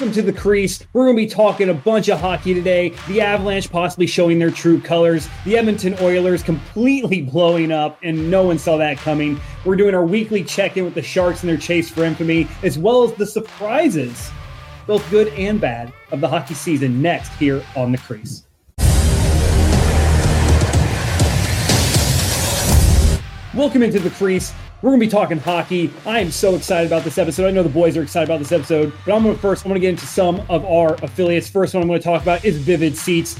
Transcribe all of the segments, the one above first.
Welcome to the crease. We're going to be talking a bunch of hockey today. The Avalanche possibly showing their true colors. The Edmonton Oilers completely blowing up, and no one saw that coming. We're doing our weekly check in with the Sharks and their chase for infamy, as well as the surprises, both good and bad, of the hockey season next here on the crease. Welcome into the crease. We're going to be talking hockey. I am so excited about this episode. I know the boys are excited about this episode, but I'm going to first, I'm going to get into some of our affiliates. First one I'm going to talk about is Vivid Seats.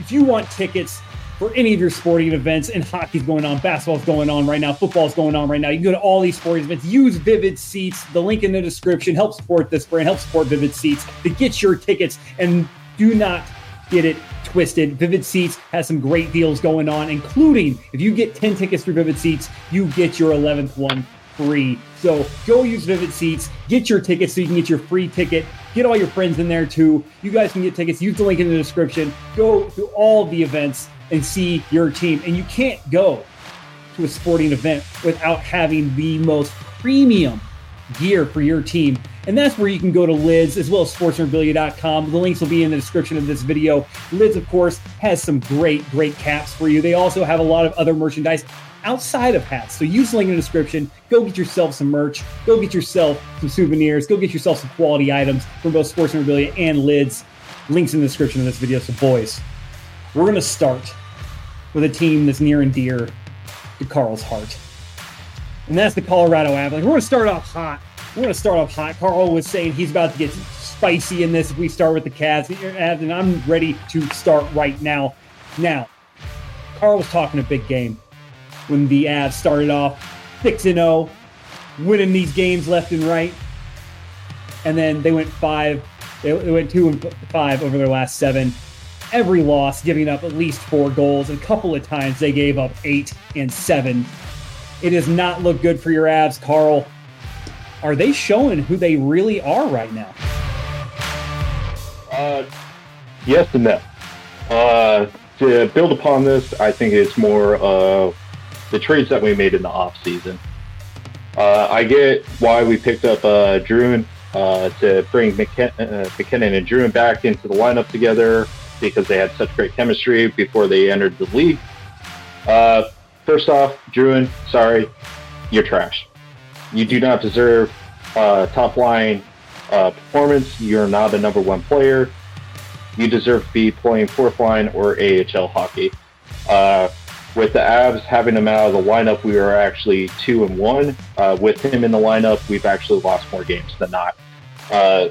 If you want tickets for any of your sporting events, and hockey's going on, basketball's going on right now, football's going on right now, you can go to all these sporting events, use Vivid Seats. The link in the description. Help support this brand, help support Vivid Seats to get your tickets and do not get it twisted. Vivid Seats has some great deals going on, including if you get 10 tickets through Vivid Seats, you get your 11th one free. So go use Vivid Seats, get your tickets so you can get your free ticket. Get all your friends in there too. You guys can get tickets. Use the link in the description. Go to all the events and see your team. And you can't go to a sporting event without having the most premium gear for your team. And that's where you can go to Lids as well as sportsmemorabilia.com. The links will be in the description of this video. Lids, of course, has some great, great caps for you. They also have a lot of other merchandise outside of hats. So use the link in the description. Go get yourself some merch. Go get yourself some souvenirs. Go get yourself some quality items from both Sports Memorabilia and Lids. Links in the description of this video. So, boys, we're going to start with a team that's near and dear to Carl's heart. And that's the Colorado Avalanche. We're going to start off hot we're going to start off hot. Carl was saying he's about to get spicy in this if we start with the Cavs, and I'm ready to start right now. Now, Carl was talking a big game when the Avs started off 6 0, winning these games left and right. And then they went five, they, went two and five over their last seven. Every loss giving up at least four goals. A couple of times they gave up eight and seven. It does not look good for your Avs, Carl are they showing who they really are right now? Uh, yes and no. Uh, to build upon this, I think it's more of the trades that we made in the off season. Uh, I get why we picked up uh, Drouin uh, to bring McKin- uh, MacKinnon and Drouin back into the lineup together because they had such great chemistry before they entered the league. First off, Drouin, sorry, you're trash. You do not deserve uh, top line uh, performance. You're not a number one player. You deserve to be playing fourth line or AHL hockey. Uh, with the Avs having him out of the lineup, we are actually two and one. Uh, with him in the lineup, we've actually lost more games than not. Uh,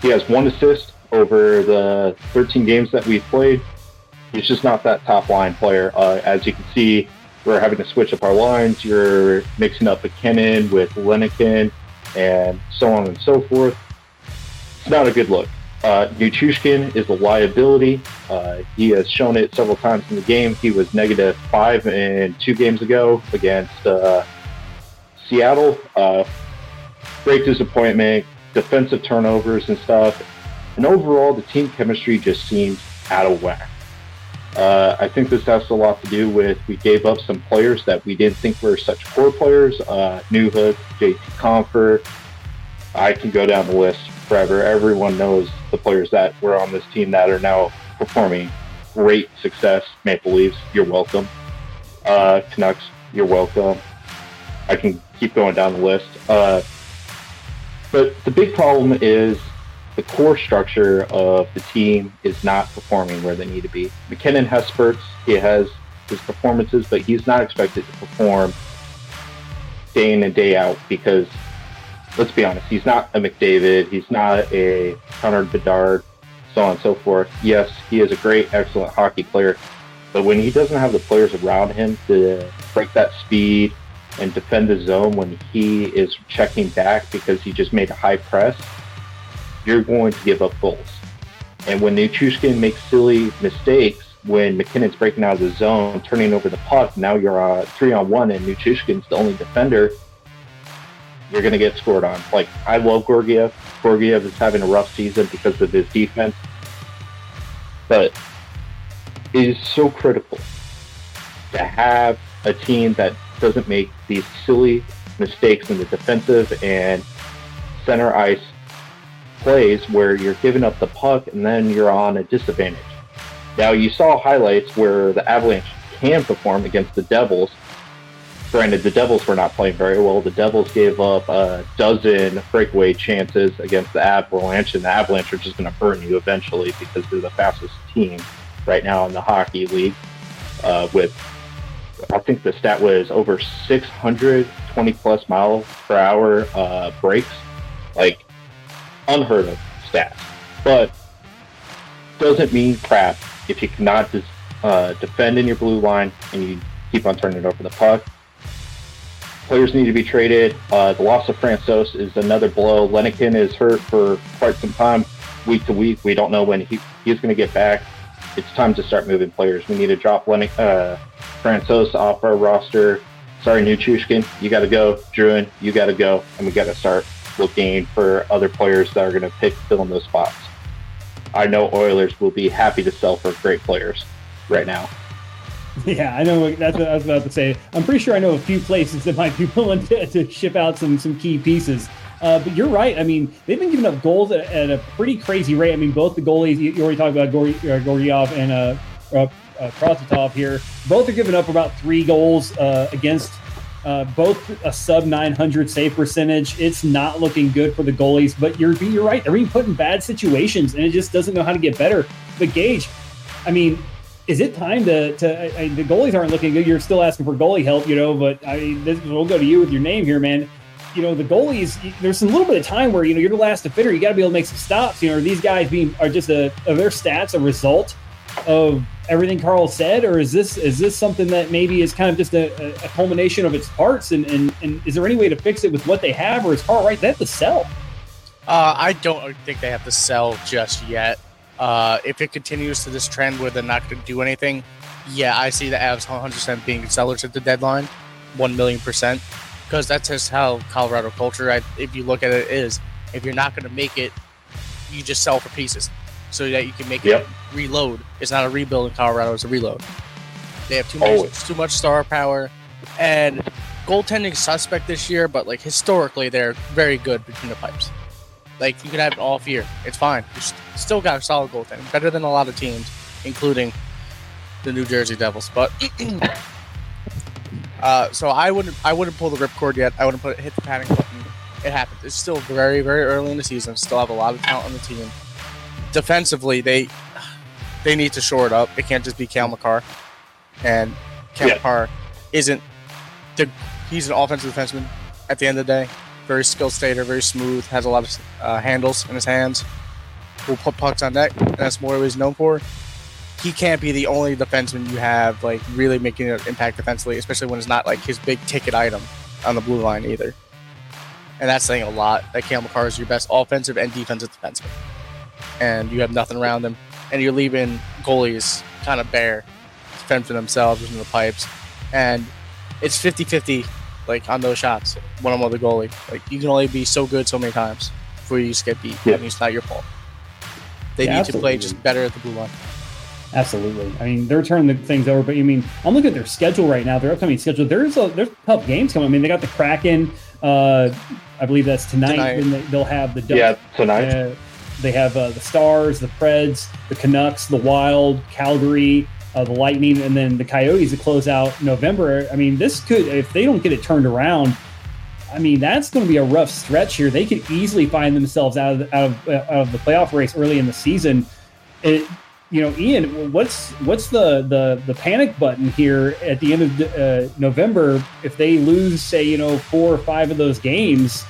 he has one assist over the 13 games that we've played. He's just not that top line player. Uh, as you can see, we're having to switch up our lines. You're mixing up MacKinnon with Lehkonen and so on and so forth. It's not a good look. Uh, is a liability. Uh, he has shown it several times in the game. He was negative five in two games ago against uh, Seattle. Uh, great disappointment, defensive turnovers and stuff. And overall, the team chemistry just seems out of whack. Uh, I think this has a lot to do with we gave up some players that we didn't think were such core players. Uh, Newhook, JT Compher. I can go down the list forever. Everyone knows the players that were on this team that are now performing great success. Maple Leafs, you're welcome. Uh, Canucks, you're welcome. I can keep going down the list. Uh, but the big problem is the core structure of the team is not performing where they need to be. MacKinnon has spurts, he has his performances, but he's not expected to perform day in and day out because, let's be honest, he's not a McDavid, he's not a Connor Bedard, so on and so forth. Yes, he is a great, excellent hockey player, but when he doesn't have the players around him to break that speed and defend the zone when he is checking back because he just made a high press, you're going to give up goals. And when Nichushkin makes silly mistakes, when MacKinnon's breaking out of the zone, turning over the puck, now you're uh, three on one and Nichushkin's the only defender, you're going to get scored on. Like, I love Georgiev. Georgiev is having a rough season because of his defense. But it is so critical to have a team that doesn't make these silly mistakes in the defensive and center ice plays where you're giving up the puck and then you're on a disadvantage. Now, you saw highlights where the Avalanche can perform against the Devils. Granted, the Devils were not playing very well. The Devils gave up a dozen breakaway chances against the Avalanche, and the Avalanche are just going to burn you eventually because they're the fastest team right now in the hockey league. Uh, with, I think the stat was over 620 plus miles per hour uh, breaks. Like, unheard of stats. But doesn't mean crap if you cannot uh, defend in your blue line and you keep on turning over the puck. Players need to be traded. Uh, the loss of Francouz is another blow. Lehkonen is hurt for quite some time, week to week. We don't know when he, he's going to get back. It's time to start moving players. We need to drop Lenny, uh, Francouz off our roster. Sorry, Nichushkin, you got to go. Drouin, you got to go. And we got to start looking for other players that are going to pick fill in those spots. I know Oilers will be happy to sell for great players right now. Yeah, I know. That's what I was about to say. I'm pretty sure I know a few places that might be willing to, to ship out some some key pieces. Uh, but you're right. I mean, they've been giving up goals at, at, a pretty crazy rate. I mean, both the goalies you, already talked about Gor- uh, and uh, uh, uh here. Both are giving up about three goals uh, against uh, both a sub 900 save percentage. It's not looking good for the goalies, but you're you're right. They're being put in bad situations, and it just doesn't know how to get better. But Gage, I mean, is it time to to I, the goalies aren't looking good? You're still asking for goalie help, you know. But I mean, this, we'll go to you with your name here, man. You know, the goalies. There's a little bit of time where you know you're the last defender. You got to be able to make some stops. You know, are these guys being are just a are their stats a result of everything Carl said, or is this is this something that maybe is kind of just a, a culmination of its parts? And, and and is there any way to fix it with what they have, or is Carl right? They have to sell. Uh, I don't think they have to sell just yet. Uh, if it continues to this trend where they're not going to do anything, yeah, I see the Avs 100% being sellers at the deadline, one million percent, because that's just how Colorado culture. I, if you look at it, is if you're not going to make it, you just sell for pieces so that you can make yep. it reload. It's not a rebuild in Colorado; it's a reload. They have too much, too much star power, and goaltending suspect this year. But like historically, they're very good between the pipes. Like you can have it all year; it's fine. You still got a solid goaltending, better than a lot of teams, including the New Jersey Devils. But uh, so I wouldn't, I wouldn't pull the ripcord yet. I wouldn't put hit the panic button. It happens. It's still very, very early in the season. Still have a lot of talent on the team defensively, they they need to shore it up. It can't just be Cale Makar, and Cale yeah. Makar isn't the he's an offensive defenseman. At the end of the day, very skilled skater, very smooth, has a lot of uh, handles in his hands. Will put pucks on net, and that's more what he's known for. He can't be the only defenseman you have like really making an impact defensively, especially when it's not like his big ticket item on the blue line either. And that's saying a lot that Cale Makar is your best offensive and defensive defenseman and you have nothing around them, and you're leaving goalies kind of bare to fend for themselves in the pipes, and it's 50-50 like on those shots, one on one the goalie. Like you can only be so good so many times before you just get beat. Yeah. I mean, it's not your fault. They yeah, need absolutely. to play just better at the blue line. Absolutely. I mean, they're turning the things over, but you mean I'm looking at their schedule right now. Their upcoming schedule. There's a there's tough games coming. I mean, they got the Kraken. Uh, I believe that's tonight. tonight. And they'll have the Ducks, yeah tonight. Uh, they have uh, the Stars, the Preds, the Canucks, the Wild, Calgary, uh, the Lightning, and then the Coyotes to close out November. I mean, this could, if they don't get it turned around, I mean, that's going to be a rough stretch here. They could easily find themselves out of out of, uh, out of the playoff race early in the season. It, you know, Ian, what's what's the the the panic button here at the end of uh, November if they lose, say, you know, four or five of those games?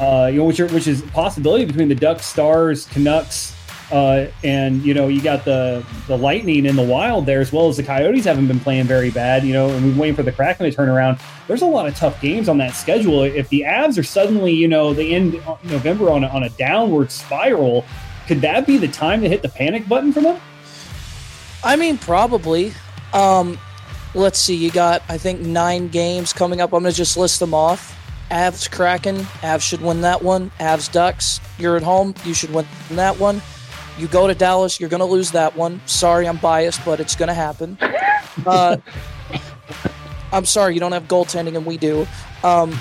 Uh, you know, which are, which is possibility between the Ducks, Stars, Canucks, uh, and you know, you got the the Lightning and the Wild there as well as the Coyotes haven't been playing very bad. You know, and we're waiting for the Kraken to turn around. There's a lot of tough games on that schedule. If the Avs are suddenly, you know, they end November on a, on a downward spiral, could that be the time to hit the panic button for them? I mean, probably. Um, let's see. You got, I think, nine games coming up. I'm going to just list them off. Avs Kraken. Avs should win that one. Avs Ducks. You're at home. You should win that one. You go to Dallas. You're going to lose that one. Sorry, I'm biased, but it's going to happen. Uh, I'm sorry, you don't have goaltending, and we do. Um,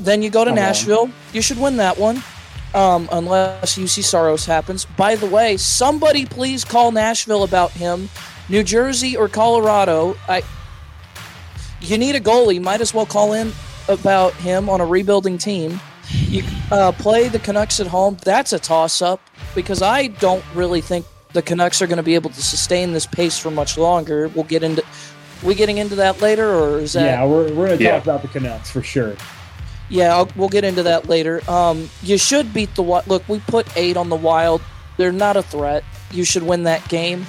then you go to Come Nashville. On. You should win that one. um, unless Juuse Saros happens. By the way, somebody please call Nashville about him. New Jersey or Colorado. I. You need a goalie. Might as well call in about him on a rebuilding team. You uh, play the Canucks at home. That's a toss-up because I don't really think the Canucks are going to be able to sustain this pace for much longer. We'll get into we getting into that later, or is that? Yeah, we're, we're going to Yeah. talk about the Canucks for sure. Yeah, I'll, we'll get into that later. Um, you should beat the Wild. Look, we put eight on the Wild. They're not a threat. You should win that game.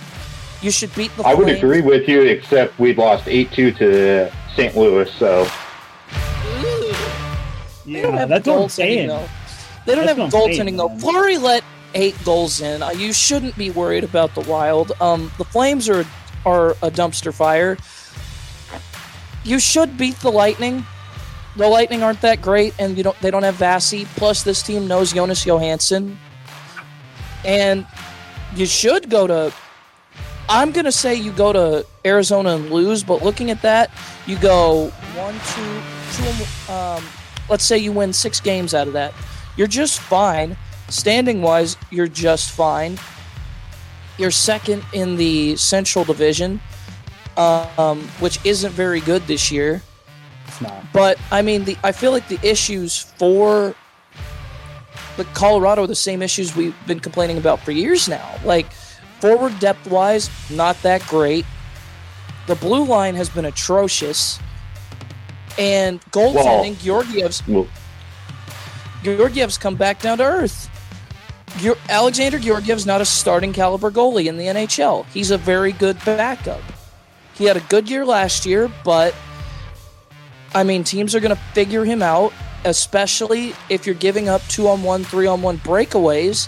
You should beat the. I would agree with you, except we lost 8 2 to St. Louis. So, They don't Yeah, have that's what I'm goaltending, saying. though. They don't That's have goaltending though. Fleury let eight goals in. Uh, You shouldn't be worried about the Wild. Um, the Flames are are a dumpster fire. You should beat the Lightning. The Lightning aren't that great, and you don't. They don't have Vasi. Plus, this team knows Jonas Johansson, and you should go to. I'm gonna say you go to Arizona and lose, but looking at that, you go one, two, two. Um, let's say you win six games out of that, you're just fine. Standing wise, you're just fine. You're second in the Central Division, um, which isn't very good this year. It's not. But I mean, the I feel like the issues for the Colorado are the same issues we've been complaining about for years now. Like forward depth wise, not that great. The blue line has been atrocious, and goaltending, Georgiev's Georgiev's come back down to earth. Alexander Georgiev's not a starting caliber goalie in the NHL. He's a very good backup. He had a good year last year, but I mean, teams are going to figure him out, especially if you're giving up two on one, three on one breakaways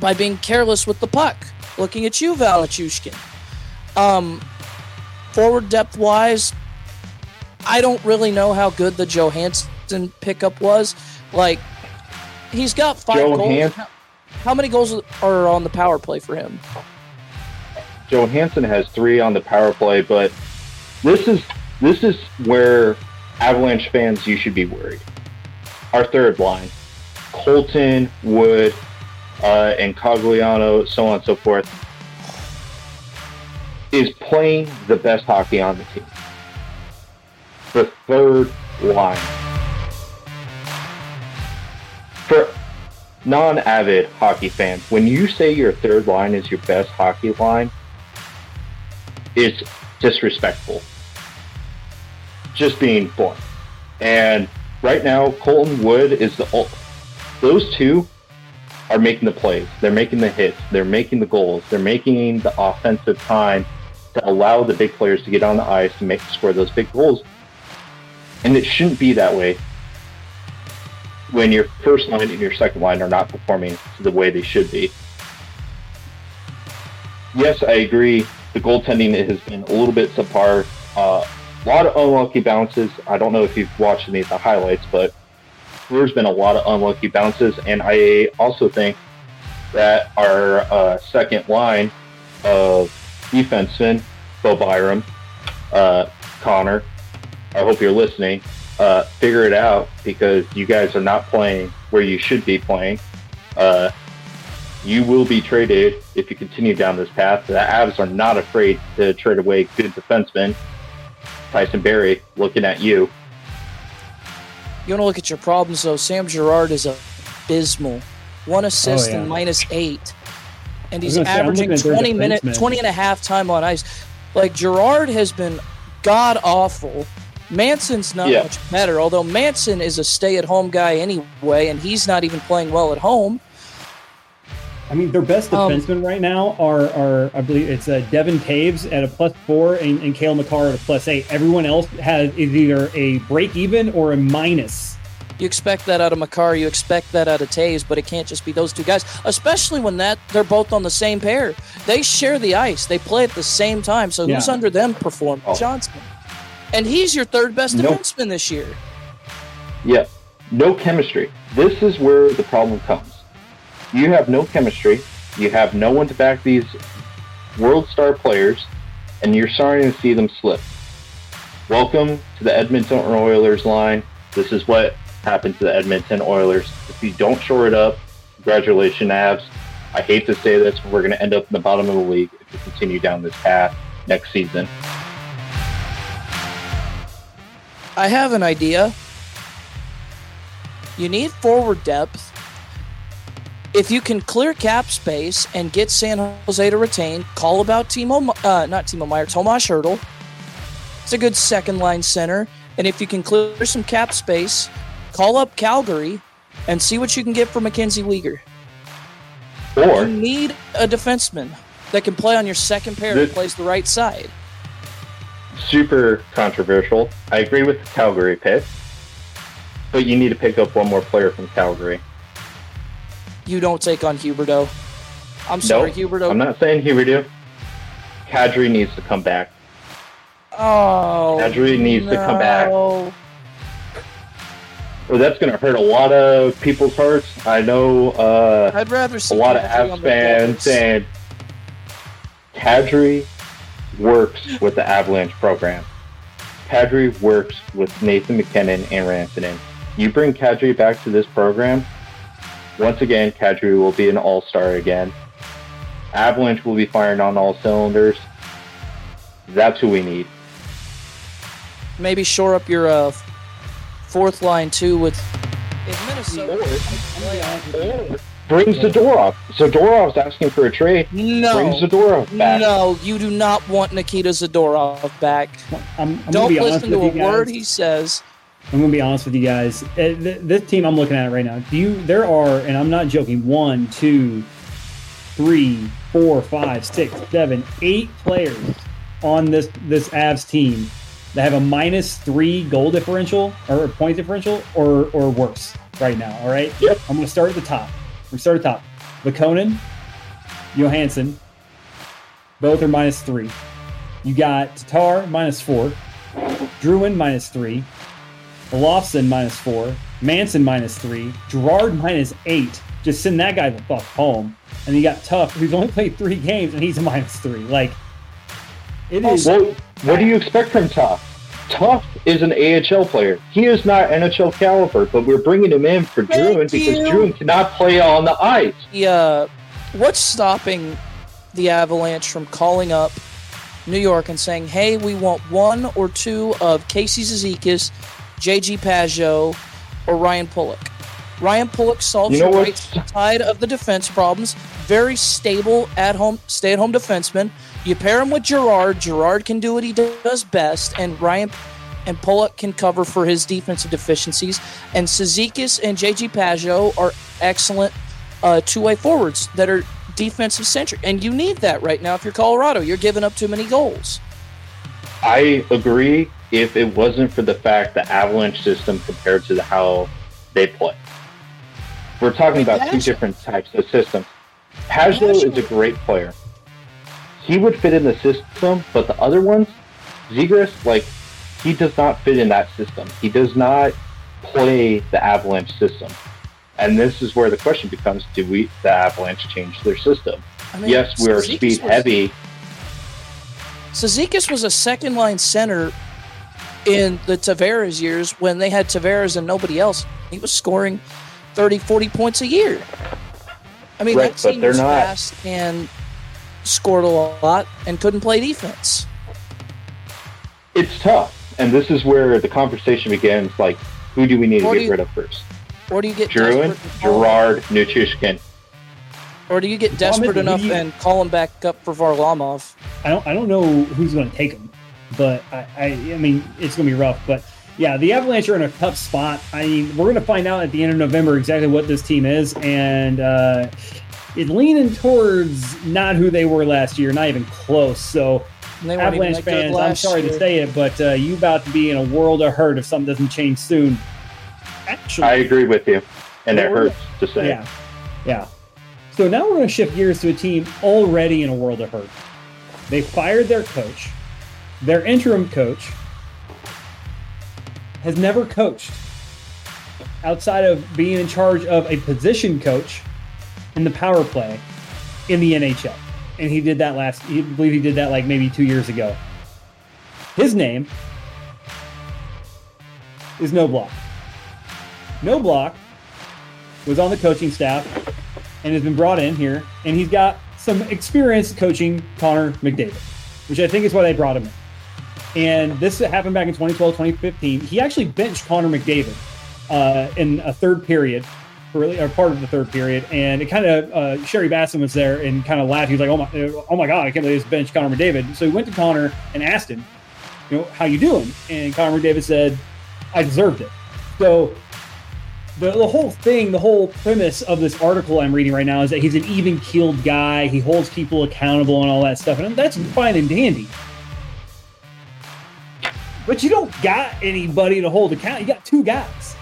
by being careless with the puck. Looking at you, Valachushkin. Um, forward depth wise, I don't really know how good the Johansson pickup was. Like, he's got five goals. Johans- How, how many goals are on the power play for him? Johansson has three on the power play, but this is this is where Avalanche fans you should be worried. Our third line, Colton, Wood, uh, and Cogliano, so on and so forth, is playing the best hockey on the team. The third line. For non-avid hockey fans, when you say your third line is your best hockey line, it's disrespectful. Just being blunt. And right now, Colton Wood is the ul- those two are making the plays. They're making the hits. They're making the goals. They're making the offensive time to allow the big players to get on the ice and make score those big goals. And it shouldn't be that way when your first line and your second line are not performing the way they should be. Yes, I agree. The goaltending has been a little bit subpar. Uh, a lot of unlucky bounces. I don't know if you've watched any of the highlights, but there's been a lot of unlucky bounces. And I also think that our uh, second line of defensemen, Bo Byram, uh, Connor, I hope you're listening, uh, figure it out because you guys are not playing where you should be playing. Uh, you will be traded if you continue down this path. The Avs are not afraid to trade away good defensemen. Tyson Barrie, looking at you. You want to look at your problems, though. Sam Girard is abysmal. One assist Oh, yeah. and minus eight. And he's was gonna say, averaging looking at their 20 minutes, defensemen. 20 and a half time on ice. Like, Girard has been god awful. Manson's not Yeah. much better, although Manson is a stay at home guy anyway, and he's not even playing well at home. I mean, their best Um, right now are, are I believe it's uh, Devon Toews at a plus four and, and Cale Makar at a plus eight. Everyone else has is either a break even or a minus. You expect that out of Makar, you expect that out of Toews, but it can't just be those two guys, especially when that they're both on the same pair. They share the ice, they play at the same time. So who's under them perform? Oh. Johnson. And he's your third best defenseman this year. Yeah, no chemistry. This is where the problem comes. You have no chemistry. You have no one to back these world star players, and you're starting to see them slip. Welcome to the Edmonton Oilers line. This is what happened to the Edmonton Oilers. If you don't shore it up, congratulations, Avs. I hate to say this, but we're going to end up in the bottom of the league if we continue down this path next season. I have an idea. You need forward depth. If you can clear cap space and get San Jose to retain, call about Timo, uh, not Timo Meier, Tomas Hertl. It's a good second line center. And if you can clear some cap space, call up Calgary and see what you can get for Mackenzie Weegar. Or You need a defenseman that can play on your second pair This- and plays the right side. Super controversial. I agree with the Calgary pick, but you need to pick up one more player from Calgary. You don't take on Huberdeau. I'm sorry, No, Huberdeau. I'm not saying would. Kadri needs to come back. Oh, Kadri needs to come back. no. Well, that's going to hurt a lot of people's hearts. I know uh, I'd rather see a lot of Avs fans saying Kadri works with the Avalanche program. Kadri works with Nathan MacKinnon and Rantanen. You bring Kadri back to this program, once again, Kadri will be an all-star again. Avalanche will be firing on all cylinders. That's who we need. maybe shore up your uh, fourth line too with if Minnesota. Brings Zadorov. Zadorov's asking for a trade. Brings No, Zadorov back. no, you do not want Nikita Zadorov back. I'm, I'm gonna Don't be honest listen to with a you guys. word he says. I'm gonna be honest with you guys. Uh, This team I'm looking at right now. Do you? There are, and I'm not joking. One, two, three, four, five, six, seven, eight players on this this Avs team that have a minus three goal differential or point differential or or worse right now. All right. Yep. I'm gonna start at the top. We start at top. Vakonen, Johansson, both are minus three. You got Tatar minus four, Drouin minus three, Olofsson minus four, Manson minus three, Girard minus eight. Just send that guy the fuck home. And you got Tough, who's only played three games, and he's a minus three. Like, it oh, is. Well, what do you expect from Tough? Tough is an AHL player. He is not NHL caliber, but we're bringing him in for Thank Drouin because. Drouin cannot play on the ice. The, uh, what's stopping the Avalanche from calling up New York and saying, "Hey, we want one or two of Casey Cizikas, JG Pageau, or Ryan Pulock." Ryan Pulock solves You know the right side of the defense problems. Very stable at home, stay at home defenseman. You pair him with Girard. Girard can do what he does best, and Ryan and Pulock can cover for his defensive deficiencies. And Cizikas and JG Pageau are excellent uh, two-way forwards that are defensive centric, and you need that right now. If you're Colorado, you're giving up too many goals. I agree if it wasn't for the fact the Avalanche system compared to the, how they play. We're talking about two different types of systems. Pageau is a great player. He would fit in the system, but the other ones, Zegras, like, he does not fit in that system. He does not play the Avalanche system. And this is where the question becomes, do we, the Avalanche, change their system? I mean, yes, we are speed was- heavy, Cizikas was a second line center in the Tavares years when they had Tavares and nobody else. He was scoring 30, 40 points a year. I mean, Right, that team was not- fast and scored a lot and couldn't play defense. it's tough. And this is where the conversation begins. Like, who do we need Or to get you- rid of first? Or do you get Drouin, and call- Girard, Nichushkin. Or do you get desperate is, enough you- and call him back up for Varlamov? I don't I don't know who's going to take him, but I, I I mean it's going to be rough. But yeah, the Avalanche are in a tough spot. I mean, we're going to find out at the end of November exactly what this team is, and uh, it's leaning towards not who they were last year, not even close. So And they weren't even Avalanche fans, I'm last sorry to say it, but uh, you about to be in a world of hurt if something doesn't change soon. Actually, I agree with you. And that Well, we're- hurts to say. yeah, yeah. So now we're going to shift gears to a team already in a world of hurt. They fired their coach. Their interim coach has never coached outside of being in charge of a position coach in the power play in the NHL. And he did that last, I believe he did that like maybe two years ago. His name is No Block. Knoblauch was on the coaching staff and has been brought in here, and he's got some experience coaching Connor McDavid, which I think is why they brought him in. And this happened back in 2012, 2015. He actually benched Connor McDavid uh, in a third period, really, or part of the third period. And it kind of, uh, Sherry Basson was there and kind of laughed. He was like, oh my, oh my God, I can't believe this bench Connor McDavid. So he went to Connor and asked him, you know, how you doing? And Connor McDavid said, I deserved it. So the, the whole thing, the whole premise of this article I'm reading right now is that he's an even keeled guy. He holds people accountable and all that stuff. And that's fine and dandy. But you don't got anybody to hold account. You got two guys,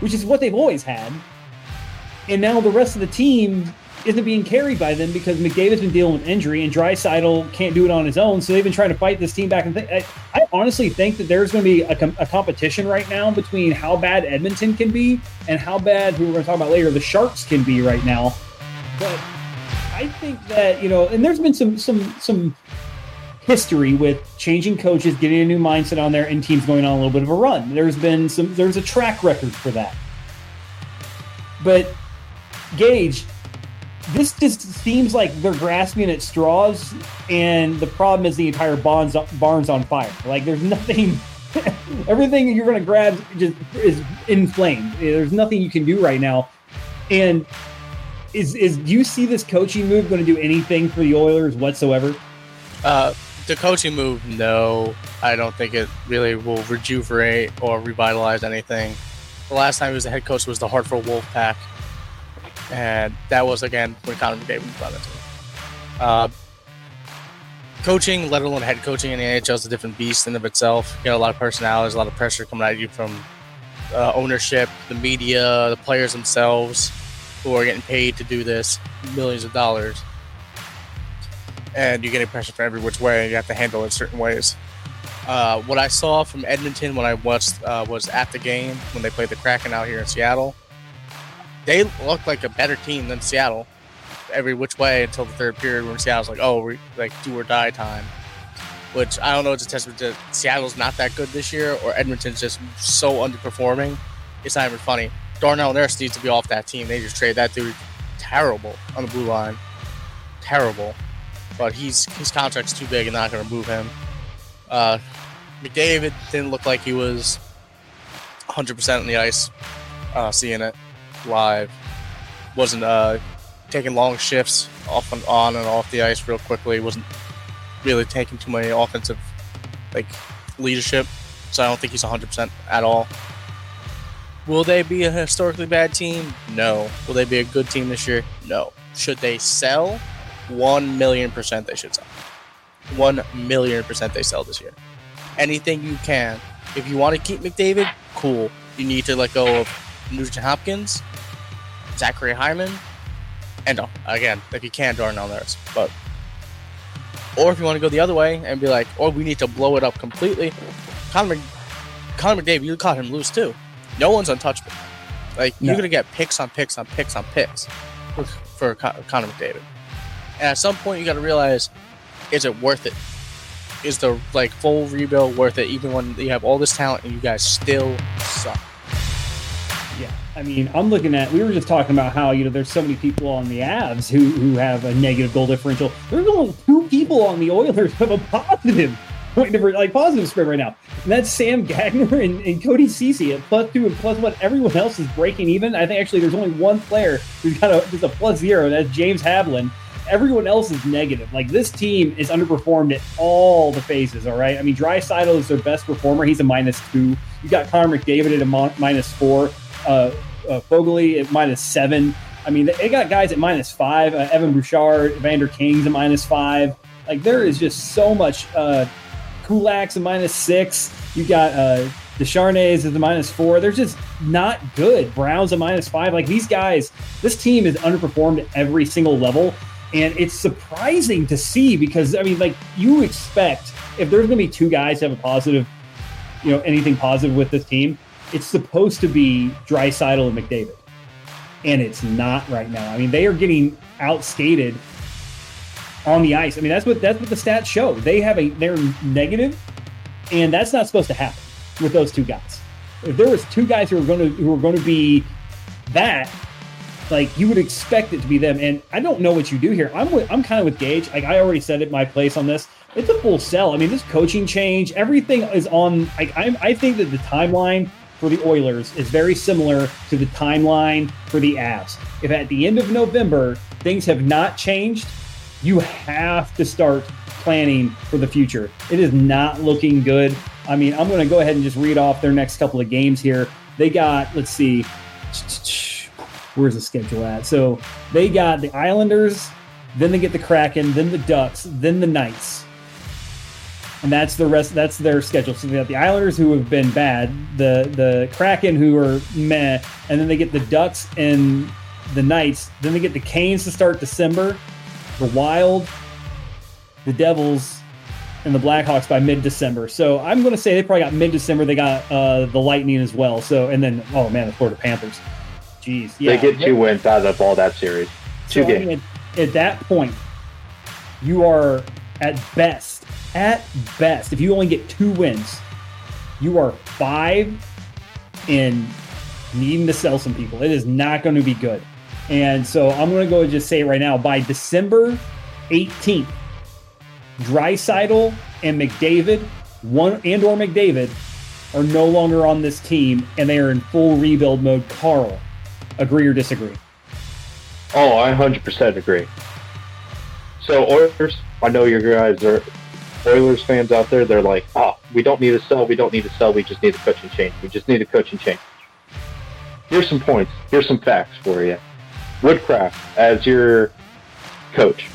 which is what they've always had. And now the rest of the team isn't being carried by them because McDavid's been dealing with injury and Draisaitl can't do it on his own. So they've been trying to fight this team back. And th- I, I, honestly think that there's going to be a, com- a, competition right now between how bad Edmonton can be and how bad, who we're going to talk about later, the Sharks can be right now. But I think that you know, and there's been some some some history with changing coaches, getting a new mindset on there, and teams going on a little bit of a run. There's been some, there's a track record for that. But Gage, this just seems like they're grasping at straws, and the problem is the entire barn's barn's on fire. Like there's nothing, everything you're to grab just is inflamed. There's nothing you can do right now, and is is do you see this coaching move going to do anything for the Oilers whatsoever? Uh, the coaching move, no. I don't think it really will rejuvenate or revitalize anything. The last time he was the head coach was the Hartford Wolfpack, and that was again when Connor McDavid brought it. Uh, coaching, let alone head coaching in the NHL, is a different beast in of itself. You know, a lot of personalities, a lot of pressure coming at you from uh, ownership, the media, the players themselves, who are getting paid to do this millions of dollars and you're getting pressure from every which way, and you have to handle it certain ways. Uh, what I saw from Edmonton when I watched uh, was at the game when they played the Kraken out here in Seattle. They looked like a better team than Seattle every which way until the third period when Seattle's like, oh, we're like do or die time. Which I don't know, it's a testament to Seattle's not that good this year or Edmonton's just so underperforming. It's not even funny. Darnell Nurse needs to be off that team. They just trade that dude terrible on the blue line. Terrible but he's his contract's too big and not going to move him. Uh, McDavid didn't look like he was 100% on the ice, uh, seeing it live. Wasn't uh, taking long shifts off and on and off the ice real quickly. Wasn't really taking too many offensive like leadership. So I don't think he's 100% at all. Will they be a historically bad team? No. Will they be a good team this year? No. Should they sell? one million percent they should sell. One million percent they sell this year. Anything you can. If you want to keep McDavid, cool. You need to let go of Nugent Hopkins, Zachary Hyman, and uh, again, if you can, Darnell Nurse. But or if you want to go the other way and be like, oh, we need to blow it up completely. Connor, Connor McDavid, you caught him loose too. No one's untouchable. Like no. you're gonna get picks on picks on picks on picks for, for Connor McDavid. And at some point, you got to realize, is it worth it? Is the like full rebuild worth it? Even when you have all this talent and you guys still suck. I mean, I'm looking at. We were just talking about how you know there's so many people on the Avs who who have a negative goal differential. There's only two people on the Oilers who have a positive point difference, like positive spread right now, and that's Sam Gagner and, and Cody Ceci at plus two and plus one. Everyone else is breaking even. I think actually there's only one player who's got a, just a plus zero, that's James Havlin everyone else is negative. Like this team is underperformed at all the phases. All right. I mean, Draisaitl is their best performer. He's a minus two. You got Connor McDavid at a minus four. Uh, uh, Foegele at minus seven. I mean, they got guys at minus five. Uh, Evan Bouchard, Vander King's at minus five. Like there is just so much. Uh, Kulak's at minus six. You got uh, Desharnais at the minus four. They're just not good. Brown's a minus five. Like these guys, this team is underperformed at every single level. And it's surprising to see because I mean, like you expect if there's going to be two guys to have a positive, you know, anything positive with this team, it's supposed to be Draisaitl and McDavid, and it's not right now. I mean, they are getting outskated on the ice. I mean, that's what that's what the stats show. They have a they're negative, and that's not supposed to happen with those two guys. if there was two guys who were going to who were going to be that, like you would expect it to be them. And I don't know what you do here. I'm with, I'm kind of with Gage. Like I already said it my place on this. It's a full sell. I mean, this coaching change, everything is on. Like I, I think that the timeline for the Oilers is very similar to the timeline for the Avs. If at the end of November things have not changed, you have to start planning for the future. It is not looking good. I mean, I'm going to go ahead and just read off their next couple of games here. They got, let's see, where's the schedule at? So they got the Islanders, then they get the Kraken, then the Ducks, then the Knights. And that's the rest. That's their schedule. So they got the Islanders who have been bad, the the Kraken who are meh, and then they get the Ducks and the Knights. Then they get the Canes to start December, the Wild, the Devils, and the Blackhawks by mid-December. So I'm going to say they probably got mid-December. They got uh, the Lightning as well. So and then oh man, the Florida Panthers. Jeez, yeah. They get two wins out of all that series. Two so, games. I mean, at, at that point, you are at best, at best, if you only get two wins, you are five in needing to sell some people. It is not going to be good. And so I'm going to go just say it right now. By December 18th, Draisaitl and McDavid, one and or McDavid, are no longer on this team, and they are in full rebuild mode. Carl, agree or disagree? Oh, I 100% agree. So Oilers, I know your guys are Oilers fans out there. They're like, oh, we don't need to sell. We don't need to sell. We just need a coaching change. We just need a coaching change. Here's some points. Here's some facts for you. Woodcroft as your coach,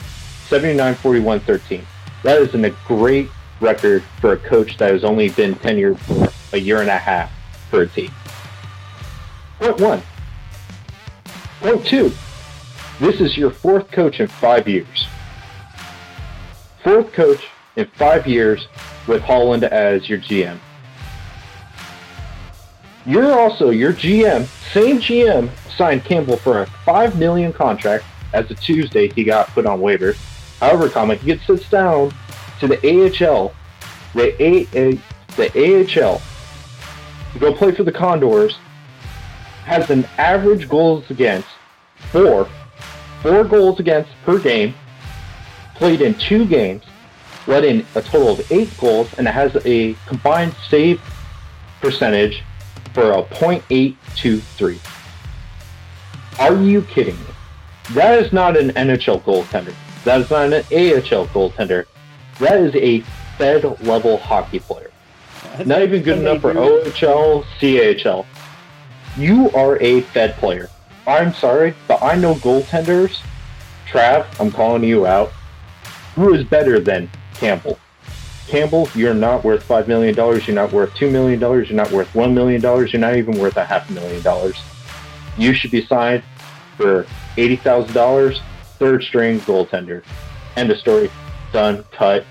79 41 13. That is a great record for a coach that has only been tenured for a year and a half for a team. Point one. Point two. This is your fourth coach in five years. Fourth coach in five years with Holland as your GM. You're also your GM, same GM signed Campbell for a five million contract. As a Tuesday, he got put on waivers. However, comment he gets sits down to the AHL, the A, the AHL, to go play for the Condors. Has an average goals against four, four goals against per game. Played in two games, let in a total of eight goals, and has a combined save percentage for a .823. Are you kidding me? That is not an NHL goaltender. That is not an AHL goaltender. That is a Fed level hockey player. That's not even good enough for OHL, CHL. You are a Fed player. I'm sorry, but I know goaltenders. Trav, I'm calling you out. Who is better than Campbell? Campbell, you're not worth $5 million. You're not worth $2 million. You're not worth $1 million. You're not even worth a half a million dollars. You should be signed for $80,000, third string goaltender. End of story. Done. Cut.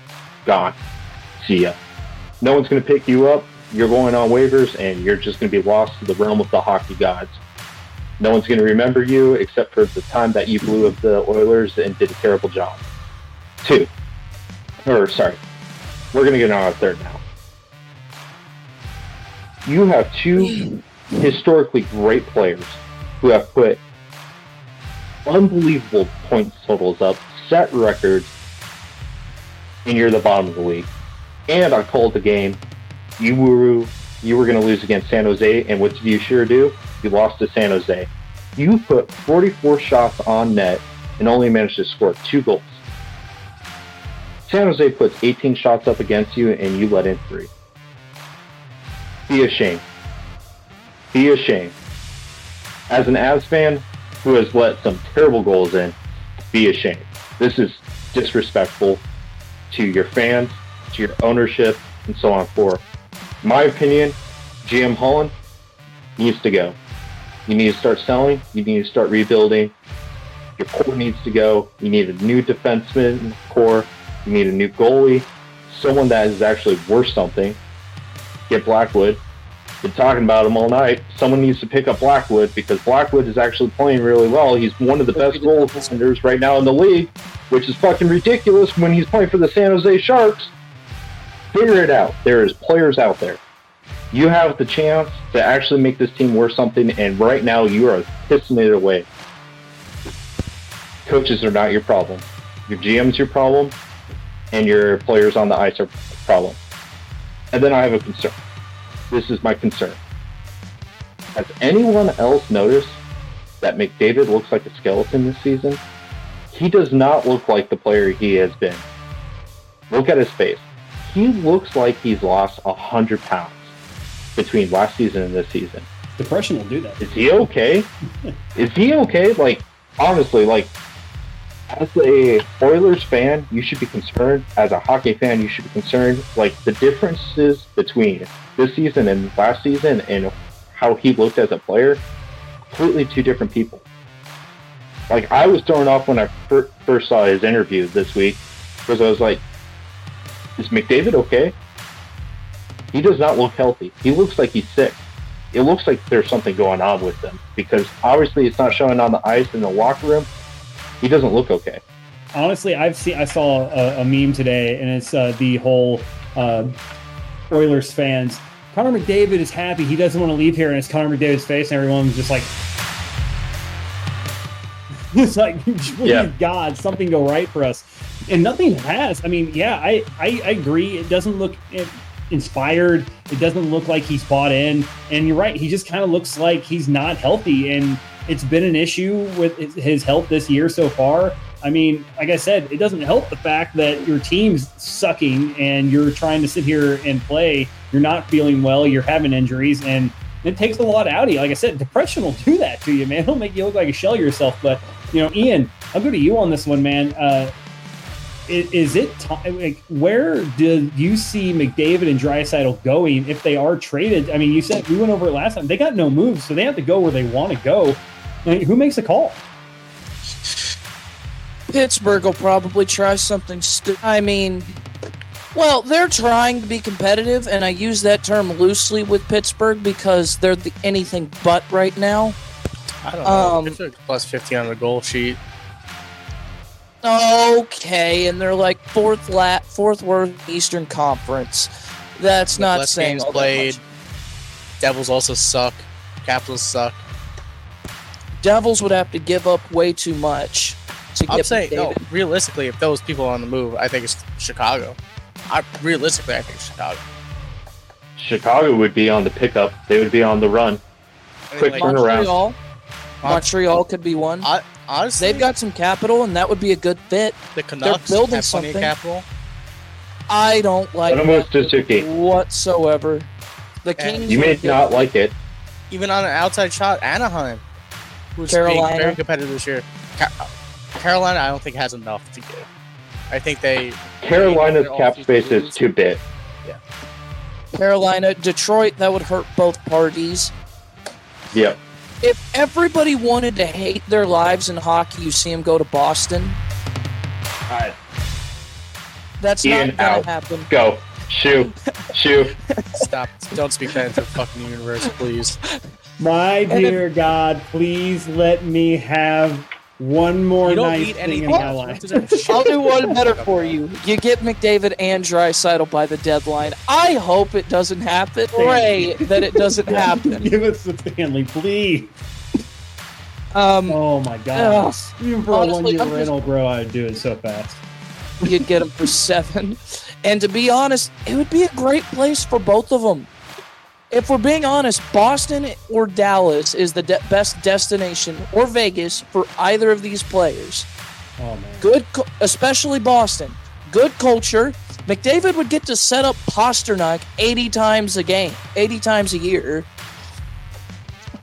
Gone. See ya. No one's going to pick you up. You're going on waivers, and you're just going to be lost to the realm of the hockey gods. No one's going to remember you except for the time that you blew up the Oilers and did a terrible job. Two. Or, sorry, we're going to get on our third now. You have two historically great players who have put unbelievable points totals up, set records, and you're the bottom of the league. And I called the game. You were you were going to lose against San Jose, and what did you sure do? You lost to San Jose. You put 44 shots on net and only managed to score two goals. San Jose puts 18 shots up against you and you let in three. Be ashamed. Be ashamed. As an Avs fan who has let some terrible goals in, be ashamed. This is disrespectful to your fans, to your ownership, and so on forth. My opinion, GM Holland needs to go. You need to start selling. You need to start rebuilding. Your core needs to go. You need a new defenseman core. You need a new goalie, someone that is actually worth something. Get Blackwood. Been talking about him all night. Someone needs to pick up Blackwood because Blackwood is actually playing really well. He's one of the best goaltenders right now in the league, which is fucking ridiculous when he's playing for the San Jose Sharks. Figure it out. There is players out there. You have the chance to actually make this team worth something, and right now you are pissing it away. Coaches are not your problem. Your GM's your problem, and your players on the ice are problem. And then I have a concern. This is my concern. Has anyone else noticed that McDavid looks like a skeleton this season? He does not look like the player he has been. Look at his face. He looks like he's lost a hundred pounds between last season and this season. Depression will do that. Is he okay? is he okay? Like honestly, like as a Oilers fan, you should be concerned. As a hockey fan, you should be concerned. Like the differences between this season and last season and how he looked as a player, completely two different people. Like I was thrown off when I fir- first saw his interview this week because I was like, "Is McDavid okay?" He does not look healthy. He looks like he's sick. It looks like there's something going on with him because obviously it's not showing on the ice in the locker room. He doesn't look okay. Honestly, I've seen I saw a, a meme today, and it's uh, the whole uh, Oilers fans. Connor McDavid is happy. He doesn't want to leave here, and it's Connor McDavid's face, and everyone's just like, it's like, please Yeah. God, something go right for us, and nothing has. I mean, yeah, I I, I agree. It doesn't look eh, inspired. It doesn't look like he's bought in, and you're right. He just kind of looks like he's not healthy, and it's been an issue with his- health this year so far. I mean, like I said, it doesn't help the fact that your team's sucking and you're trying to sit here and play. You're not feeling well. You're having injuries, and it takes a lot out of you. Like I said, depression will do that to you, man. It'll make you look like a shell yourself. But you know, Ian, I'll go to you on this one, man. Uh, is it time? Like, where do you see McDavid and Draisaitl going if they are traded? I mean, you said we went over it last time. They got no moves, so they have to go where they want to go. Like, who makes the call? Pittsburgh will probably try something. Stu- I mean, well, they're trying to be competitive, and I use that term loosely with Pittsburgh because they're the anything but right now. I don't know. Um, Pittsburgh plus 15 on the goal sheet. Okay, and they're like fourth lat, fourth worst Eastern Conference. That's With not less saying games all that played. much. Devils also suck. Capitals suck. Devils would have to give up way too much to I'm get saying, no, realistically, if those people are on the move, I think it's Chicago. I Realistically, I think it's Chicago. Chicago would be on the pickup. They would be on the run. I mean, Quick like, turn around. Montreal, Montreal could be one. I, honestly, They've got some capital, and that would be a good fit. the Canucks building have plenty of something. capital. I don't like Let 'em move that Suzuki. whatsoever. The And Kings You may not like it. Even on an outside shot, Anaheim, who's Carolina. being very competitive this year. Ca- Carolina, I don't think has enough to give. I think they Carolina's They're cap space future is too big. Yeah. Carolina, Detroit. That would hurt both parties. Yeah. If everybody wanted to hate their lives in hockey, you see them go to Boston. All right. That's Ian not gonna out. happen. Go. Shoe. Shoe. stop. don't speak that into the fucking universe, please. My And if- dear God, please let me have one more You don't nice thing any. in my life. I'll do one better for you. You get McDavid and Draisaitl by the deadline. I hope it doesn't happen. Pray that it doesn't happen. Give us the Stanley, please. Um, Oh my God. Ugh. Even for Honestly, a one year I'm just- rental, bro, I'd do it so fast. you'd get them for seven. And to be honest, it would be a great place for both of them. If we're being honest, Boston or Dallas is the de- best destination, or Vegas for either of these players. Oh man. Good, especially Boston. Good culture. McDavid would get to set up Pastrnak 80 times a game, 80 times a year.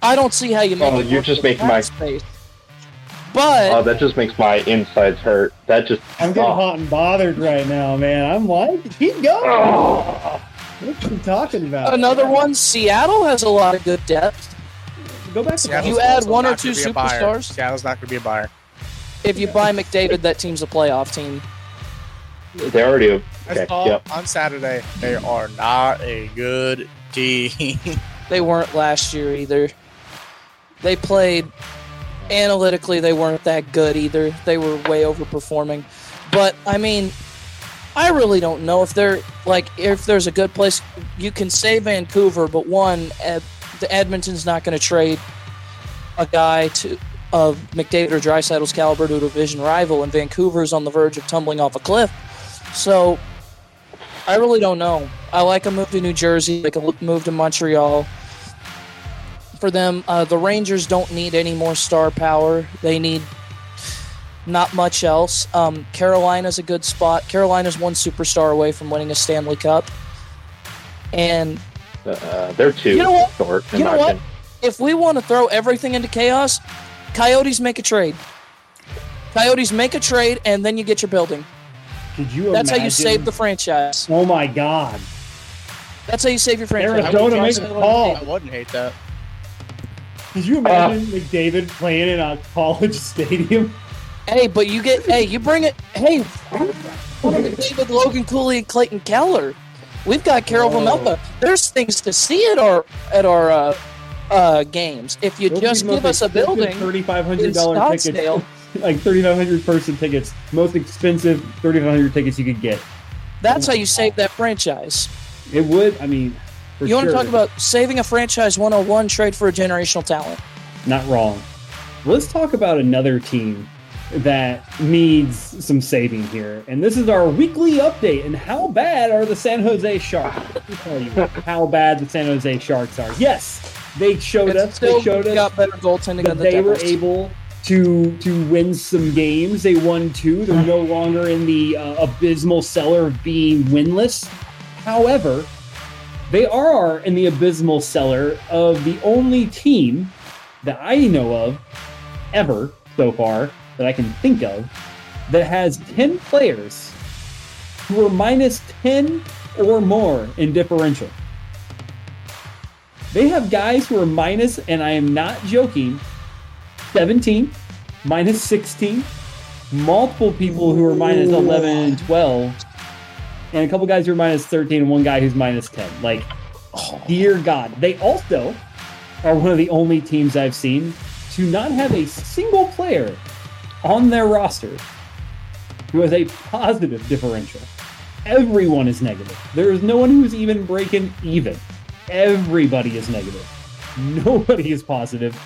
I don't see how you make Oh, it you're just making my- space. Oh, but Oh, that just makes my insides hurt. That just. I'm getting oh. hot and bothered right now, man. I'm like, keep going. Oh. What are you talking about? another one, Seattle has a lot of good depth. Go back to Seattle's You add one or two gonna be superstars? Seattle's not going to be a buyer. If you buy McDavid, that team's a playoff team. They already. I Okay. saw Yep. on Saturday they are not a good team. They weren't last year either. They played analytically, they weren't that good either. They were way overperforming. But I mean, I really don't know if they're like if there's a good place you can say Vancouver, but one, Ed, the Edmonton's not going to trade a guy to of McDavid or Draisaitl's caliber to a division rival, and Vancouver's on the verge of tumbling off a cliff. So I really don't know. I like a move to New Jersey, like a move to Montreal. For them, uh, the Rangers don't need any more star power. They need not much else. Um, Carolina's a good spot. Carolina's one superstar away from winning a Stanley Cup. And Uh, they're too You know what? short. You know what? opinion. if we want to throw everything into chaos, Coyotes make a trade. Coyotes make a trade, and then you get your building. Could you That's how you save the franchise. Oh my God. That's how you save your franchise. Arizona, I a call. I wouldn't hate that. Could you imagine McDavid playing in a college stadium? Hey, but you get hey, you bring it. Hey, David Logan Cooley and Clayton Keller. We've got Carol. Vejmelka. There's things to see at our at our uh, uh, games. If you are just give us a building $3,500 in tickets. Like 3,500 person tickets. Most expensive 3,500 tickets you could get. that's how you save that franchise. It would, I mean, for you want to talk about saving a franchise 101 trade for a generational talent? Not wrong. Let's talk about another team that needs some saving here. And this is our weekly update. And how bad are the San Jose Sharks? Let me tell you how bad the San Jose Sharks are. Yes, they showed It's us. They showed us got better goaltending that the they were able to to win some games. They won two. They're no longer in the uh, abysmal cellar of being winless. However, they are in the abysmal cellar of the only team that I know of ever so far that I can think of that has 10 players who are minus 10 or more in differential. They have guys who are minus, and I am not joking, 17, minus 16, multiple people who are minus 11 and 12, and a couple guys who are minus 13, and one guy who's minus 10. Like, dear God. They also are one of the only teams I've seen to not have a single player on their roster who has a positive differential. Everyone is negative. There is no one who's even breaking even. Everybody is negative. Nobody is positive.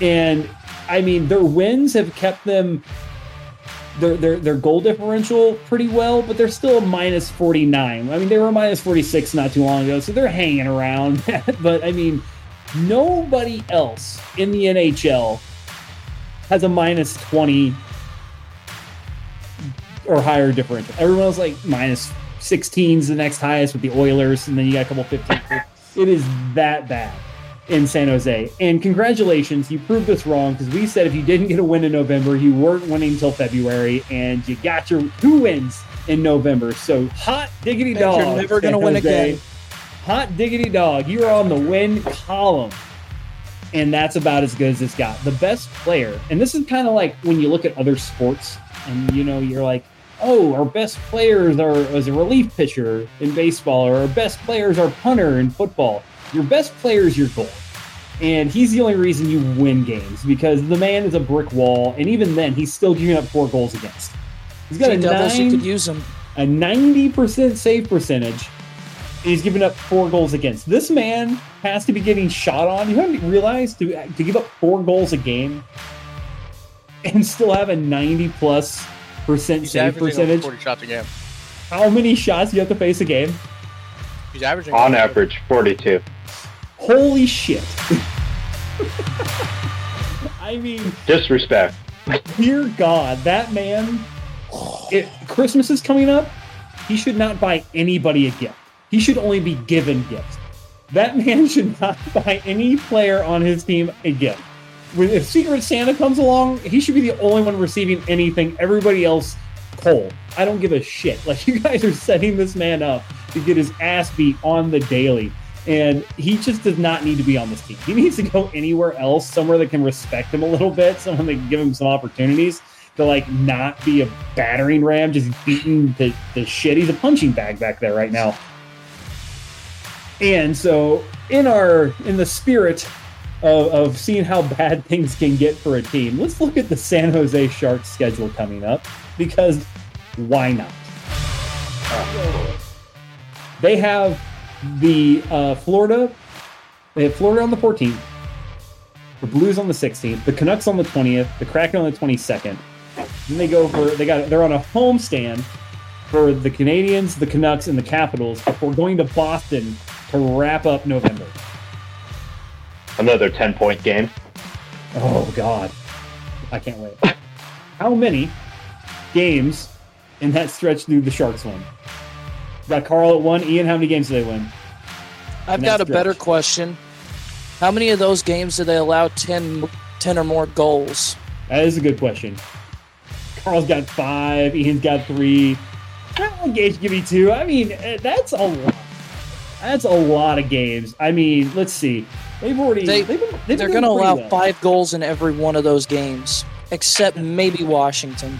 And I mean, their wins have kept them their, their their goal differential pretty well, but they're still minus 49. I mean, they were minus 46 not too long ago, so they're hanging around. but I mean, nobody else in the NHL has a minus 20 or higher differential. Everyone else like minus 16 is the next highest with the Oilers, and then you got a couple 15. it is that bad in San Jose. And congratulations, you proved us wrong because we said if you didn't get a win in November, you weren't winning until February, and you got your two wins in November. So hot diggity dog. you're never gonna win Jose. again. Hot diggity dog. You are on the win column. And that's about as good as it's got. The best player, and this is kind of like when you look at other sports, and you know, you're like, oh, our best players are as a relief pitcher in baseball, or our best players are punter in football. Your best player is your goal. And he's the only reason you win games because the man is a brick wall, and even then, he's still giving up four goals against. He's got a Devils, you could use them. a 90% save percentage. And he's giving up four goals against. This man has to be getting shot on. You haven't realized to, to give up four goals a game and still have a 90 plus percent He's save percentage. 40 shots a game. How many shots do you have to face a game? He's averaging On average, 42. Holy shit. I mean, Disrespect. dear God, that man. It, Christmas is coming up. He should not buy anybody a gift. He should only be given gifts. That man should not buy any player on his team a gift. If Secret Santa comes along, he should be the only one receiving anything. Everybody else, cold. I don't give a shit. Like you guys are setting this man up to get his ass beat on the daily. And he just does not need to be on this team. He needs to go anywhere else, somewhere that can respect him a little bit, someone that can give him some opportunities to like not be a battering ram, just beating the, the shit. He's a punching bag back there right now. And so in our in the spirit of, of seeing how bad things can get for a team, let's look at the San Jose Sharks schedule coming up because why not? They have the uh, Florida. They have Florida on the 14th. The Blues on the 16th. The Canucks on the 20th. The Kraken on the 22nd. Then they go for they got they're on a home stand for the Canadiens, the Canucks, and the Capitals before going to Boston to wrap up November. Another 10 point game. Oh God, I can't wait. How many games in that stretch do the Sharks win? Got Carl at one. Ian, how many games do they win? I've got a better question. How many of those games do they allow 10, 10 or more goals? That is a good question. Carl's got five. Ian's got three. I'll Gage give me two. I mean, eh, that's a lot. That's a lot of games. I mean, let's see. They've already. They- They, have been, they've They're going to allow pretty well. five goals in every one of those games, except maybe Washington.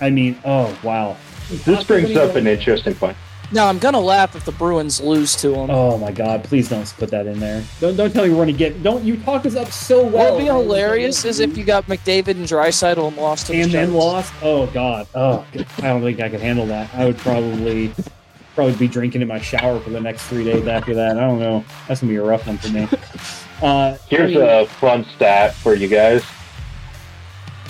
I mean, oh wow. This brings up an interesting point. Now, I'm going to laugh if the Bruins lose to them. Oh my God! Please don't put that in there. Don't don't tell me we're going to get. Don't you talk us up so well? what would be hilarious is if you got McDavid and Draisaitl and lost to the and then Sharks. lost. Oh God! Oh, I don't think I could handle that. I would probably probably be drinking in my shower for the next three days after that. I don't know. That's gonna be a rough one for me. Uh, Here's I mean, a fun stat for you guys.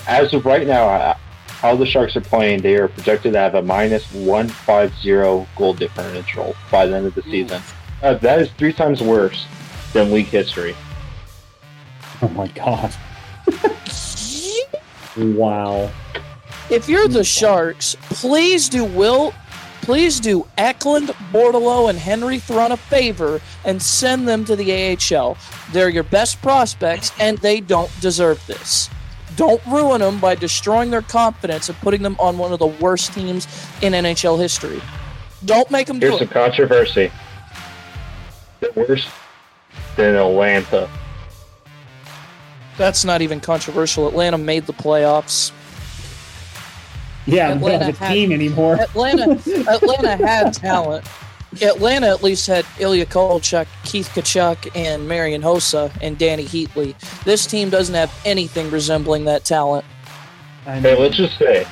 As of right now, uh, how the Sharks are playing, they are projected to have a minus 150 goal differential by the end of the season. Uh, that is three times worse than league history. Oh my God! wow. If you're the Sharks, please do Will, please do Eklund, Bordeleau, and Henry Thrun a favor and send them to the AHL. They're your best prospects, and they don't deserve this. Don't ruin them by destroying their confidence and putting them on one of the worst teams in NHL history. Don't make them do Here's some controversy. They're worse than Atlanta. That's not even controversial. Atlanta made the playoffs. Yeah, we don't Atlanta have a had- team anymore. Atlanta, Atlanta had talent. Atlanta at least had Ilya Kovalchuk, Keith Tkachuk, and Marian Hossa and Dany Heatley. This team doesn't have anything resembling that talent. I Hey, let's just say,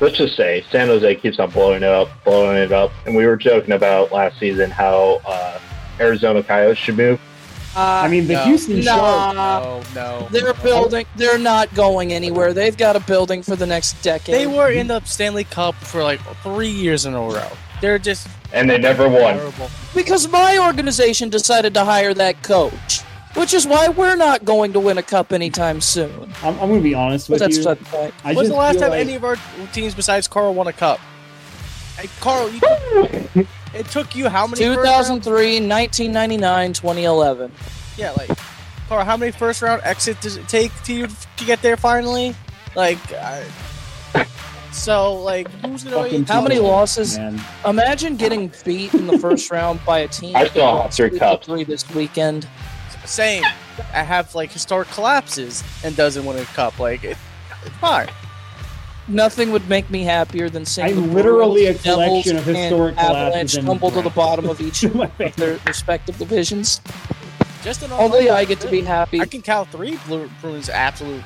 let's just say, San Jose keeps on blowing it up, blowing it up, and we were joking about last season how uh, Arizona Coyotes should move. Uh, I mean, the No. Houston Sharks. No, no. they're no. building. They're not going anywhere. They've got a building for the next decade. They were in the Stanley Cup for like three years in a row. They're just and they never won. terrible. because my organization decided to hire that coach, which is why we're not going to win a cup anytime soon. I'm, I'm going to be honest But with that's you. the point. I When's the last time like- any of our teams besides Carl won a cup? Hey, Carl, you, it took you how many? first 2003, 1999, 2011. Yeah, like Carl, how many first round exits does it take to you to get there finally? Like, I, so like, who's gonna Fucking wait? How many people, losses? Man. Imagine getting beat in the first round by a team. I still have that three lost cups. Three this weekend. Same. I have like historic collapses and doesn't win a cup. Like, it, it's fine. Nothing would make me happier than seeing I'm the literally Bruins, a collection Devils, of historic and Avalanche collapses and tumble to the bottom of each of their respective divisions. Just an Only I get to be happy. I can count three Blue Bruins absolute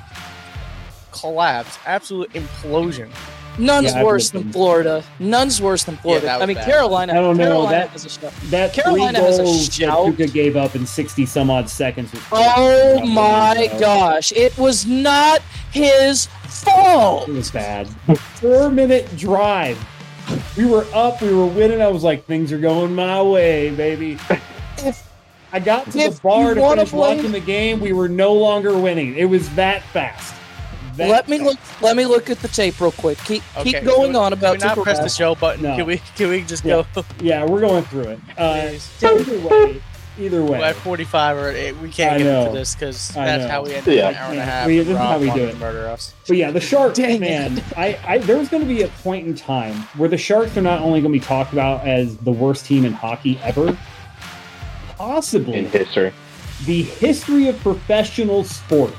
collapse, absolute implosion. None's Yeah, worse than. Florida. None's worse than Florida. that was I mean, bad. Carolina. I don't know, Carolina that- has a shot. That Carolina three has a goals that shout. Gave up in 60 some odd seconds. Was Oh my gosh! It was not his fault. It was bad. Four minute drive. We were up, we were winning. I was like, things are going my way, baby. If I got to if the bar to wanna finish blame- watching the game. We were no longer winning. It was that fast. That let me look. Let me look at the tape real quick. Keep Okay, keep going can we- on Can about we not Tuukka press the show button? No. Can we? Can we just Yeah. go? Yeah, we're going through it. Uh, either way, either way. We're at 45 or eh, we can't I get know. into this because that's know. how we end Yeah. an hour and a half. we- and this is how we do it. to Murder us. But yeah, the Sharks, Dang man. I, I there's going to be a point in time where the Sharks are not only going to be talked about as the worst team in hockey ever, possibly in history. the history of professional sports.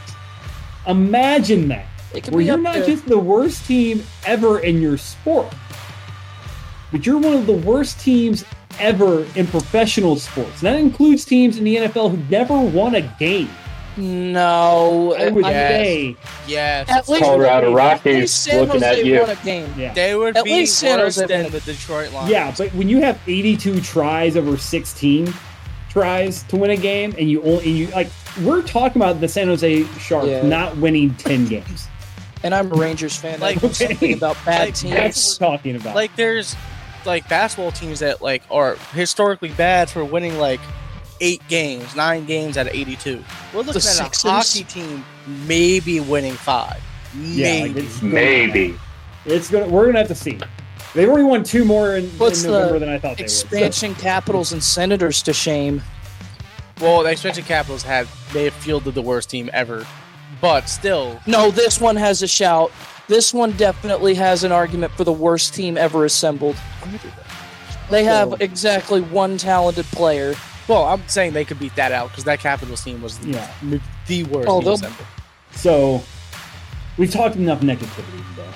Imagine that, It could where be you're up not there. just the worst team ever in your sport, but you're one of the worst teams ever in professional sports. And that includes teams in the NFL who never won a game. No, I would Yes. say, Yes. At least- Colorado at least Rockies looking at you. won a game. yeah. They would At be least San worse Jose than the Detroit Lions. Yeah, but when you have 82 tries over 16 tries to win a game, and you only and you like, we're talking about the San Jose Sharks Yeah. not winning 10 games. And I'm a Rangers fan. Like- Like something about bad like, teams. That's what we're talking about. like there's like basketball teams that like are historically bad for winning like eight games, nine games out of 82. We're looking The at Sixers? a hockey team maybe winning five. yeah, like Maybe. it's gonna- Maybe. It's gonna. We're gonna have to see. They've already won two more in, in What's the November than I thought they would. Expansion Capitals and Senators to shame. well, the expansion Capitals had they have fielded the worst team ever, but still, No, this one has a shout. This one definitely has an argument for the worst team ever assembled. They have exactly one talented player. well, I'm saying they could beat that out because that Capitals team was Yeah. the worst Oh, team assembled. So we've talked enough negativity today.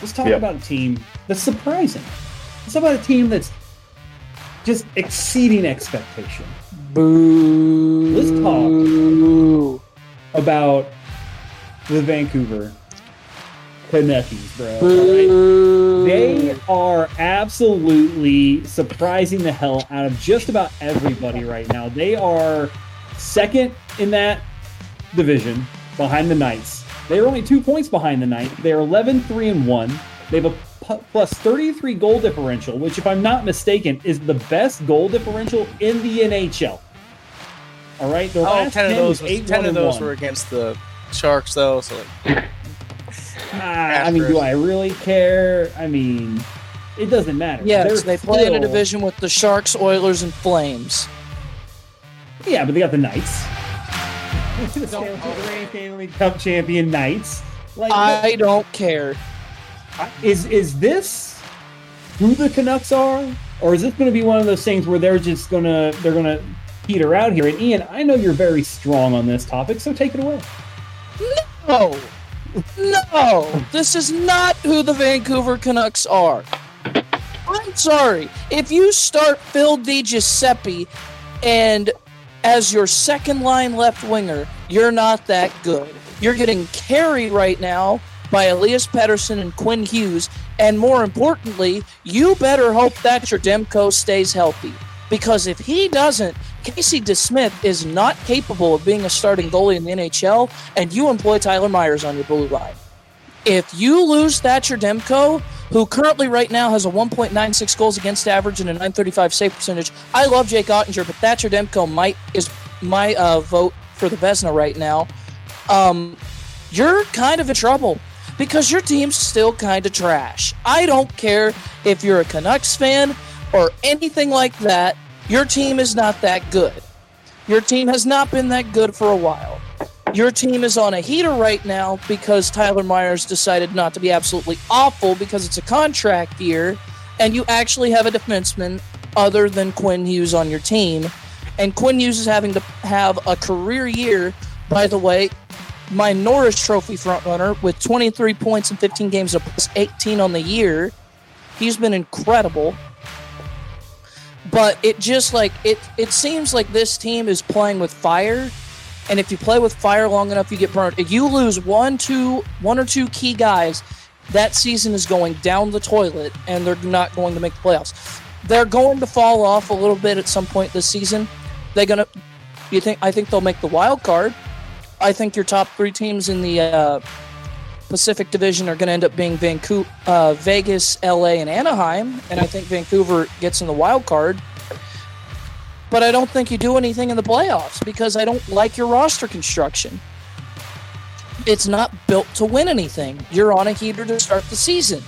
Let's talk Yeah. about a team that's surprising. Let's talk about a team that's just exceeding expectation. Boo. Let's talk. About the Vancouver Canuckies, bro. They are absolutely surprising the hell out of just about everybody right now. They are second in that division behind the Knights. They are only two points behind the Knights. They are 11 3 and 1. They have a plus 33 goal differential, which, if I'm not mistaken, is the best goal differential in the NHL. All right, their Oh, last 10 of those, was was, 8 10 of those 1. were against the Sharks, though. So like, Ah, I mean, do I really care? I mean, it doesn't matter. Yes, They're they play in a division with the Sharks, Oilers, and Flames. Yeah, but they got the Knights. the Stanley League Cup champion Knights. Like, I don't care. is is this who the Canucks are, or is this going to be one of those things where they're just gonna they're gonna peter out here? And Ian, I know you're very strong on this topic, so take it away. No, no, this is not who the Vancouver Canucks are. I'm sorry. If you start Phil DiGiuseppe and as your second line left winger, you're not that good. You're getting carried right now by Elias Pettersson and Quinn Hughes, and more importantly, you better hope that your Demko stays healthy. Because if he doesn't, Casey DeSmith is not capable of being a starting goalie in the NHL, and you employ Tyler Myers on your blue line. If you lose Thatcher Demko, who currently right now has a 1.96 goals against average and a 935 save percentage, I love Jake Oettinger, but Thatcher Demko might is my uh, vote for the Vezina right now. Um, you're kind of in trouble because your team's still kind of trash. I don't care if you're a Canucks fan or anything like that. Your team is not that good. Your team has not been that good for a while. Your team is on a heater right now because Tyler Myers decided not to be absolutely awful because it's a contract year, and you actually have a defenseman other than Quinn Hughes on your team. And Quinn Hughes is having to have a career year, by the way, my Norris Trophy frontrunner with 23 points in 15 games, a plus 18 on the year. He's been incredible. But it just like it it seems like this team is playing with fire. And if you play with fire long enough, you get burned. If you lose one, two, one or two key guys, that season is going down the toilet, and they're not going to make the playoffs. They're going to fall off a little bit at some point this season. They're gonna. You think? I think they'll make the wild card. I think your top three teams in the uh, Pacific Division are going to end up being Vancouver, uh, Vegas, LA, and Anaheim, and I think Vancouver gets in the wild card. But I don't think you do anything in the playoffs because I don't like your roster construction. It's not built to win anything. You're on a heater to start the season.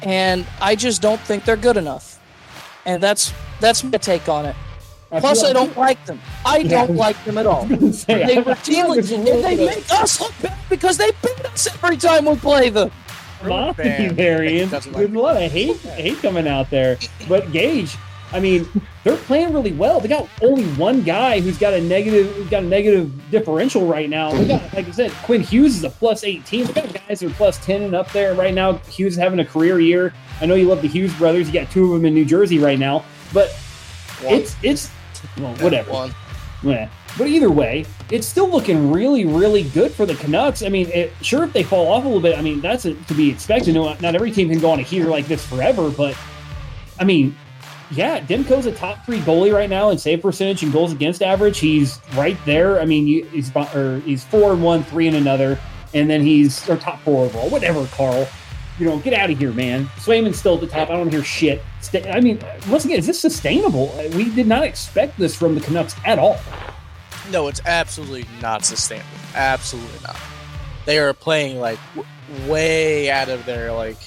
And I just don't think they're good enough. And that's that's my take on it. Plus, I don't like them. I Yeah. don't like them at all. Say, They I feel routinely like it's a and they bit make us look bad because they beat us every time we play them. Honesty Fan there, Ian. doesn't There's a lot of hate, hate coming out there. But Gage, I mean, they're playing really well. They got only one guy who's got a negative, who's got a negative differential right now. They got, like I said, Quinn Hughes is a plus 18. They got guys who are plus 10 and up there right now. Hughes is having a career year. I know you love the Hughes brothers. You got two of them in New Jersey right now, but One. it's it's well, whatever. One. Yeah. But either way, it's still looking really, really good for the Canucks. I mean, it, sure, if they fall off a little bit, I mean, that's a, to be expected. No, not every team can go on a heater like this forever, but I mean, yeah, Demko's a top three goalie right now in save percentage and goals against average. He's right there. I mean, he's or he's four and one, three and another, and then he's or top four overall. Whatever, Carl. You know, get out of here, man. Swayman's still at the top. I don't hear shit. I mean, once again, is this sustainable? We did not expect this from the Canucks at all. No, it's absolutely not sustainable. Absolutely not. They are playing like w- way out of their like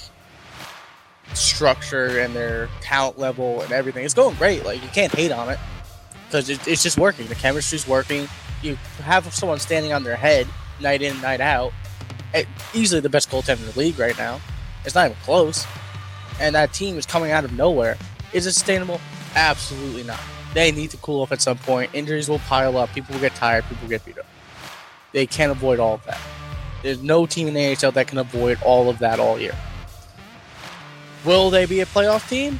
structure and their talent level and everything. It's going great. Like you can't hate on it because it, it's just working. The chemistry's working. You have someone standing on their head night in, night out. It, easily the best goaltender in the league right now. It's not even close. And that team is coming out of nowhere. Is it sustainable? Absolutely not. They need to cool off at some point. Injuries will pile up. People will get tired. People will get beat up. They can't avoid all of that. There's no team in the NHL that can avoid all of that all year. Will they be a playoff team?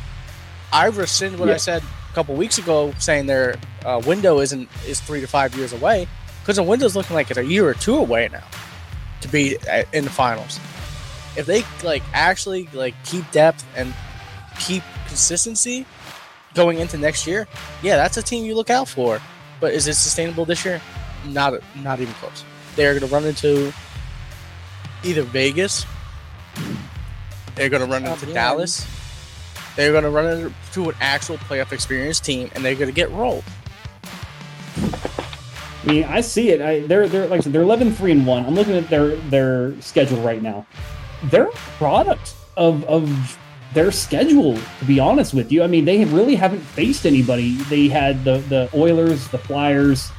I rescind what yeah. I said a couple weeks ago, saying their uh, window isn't is three to five years away, because the window's looking like it's a year or two away now to be uh, in the finals. If they like actually like keep depth and keep consistency going into next year, yeah, that's a team you look out for. But is it sustainable this year? Not not even close. They're going to run into either Vegas they're going to run into oh, Dallas. They're going to run into an actual playoff experience team, and they're going to get rolled. I mean, I see it. I, they're they're like I said, they're 11 3 and 1. I'm looking at their their schedule right now. They're a product of of their schedule, to be honest with you. I mean, they really haven't faced anybody. They had the the Oilers, the Flyers,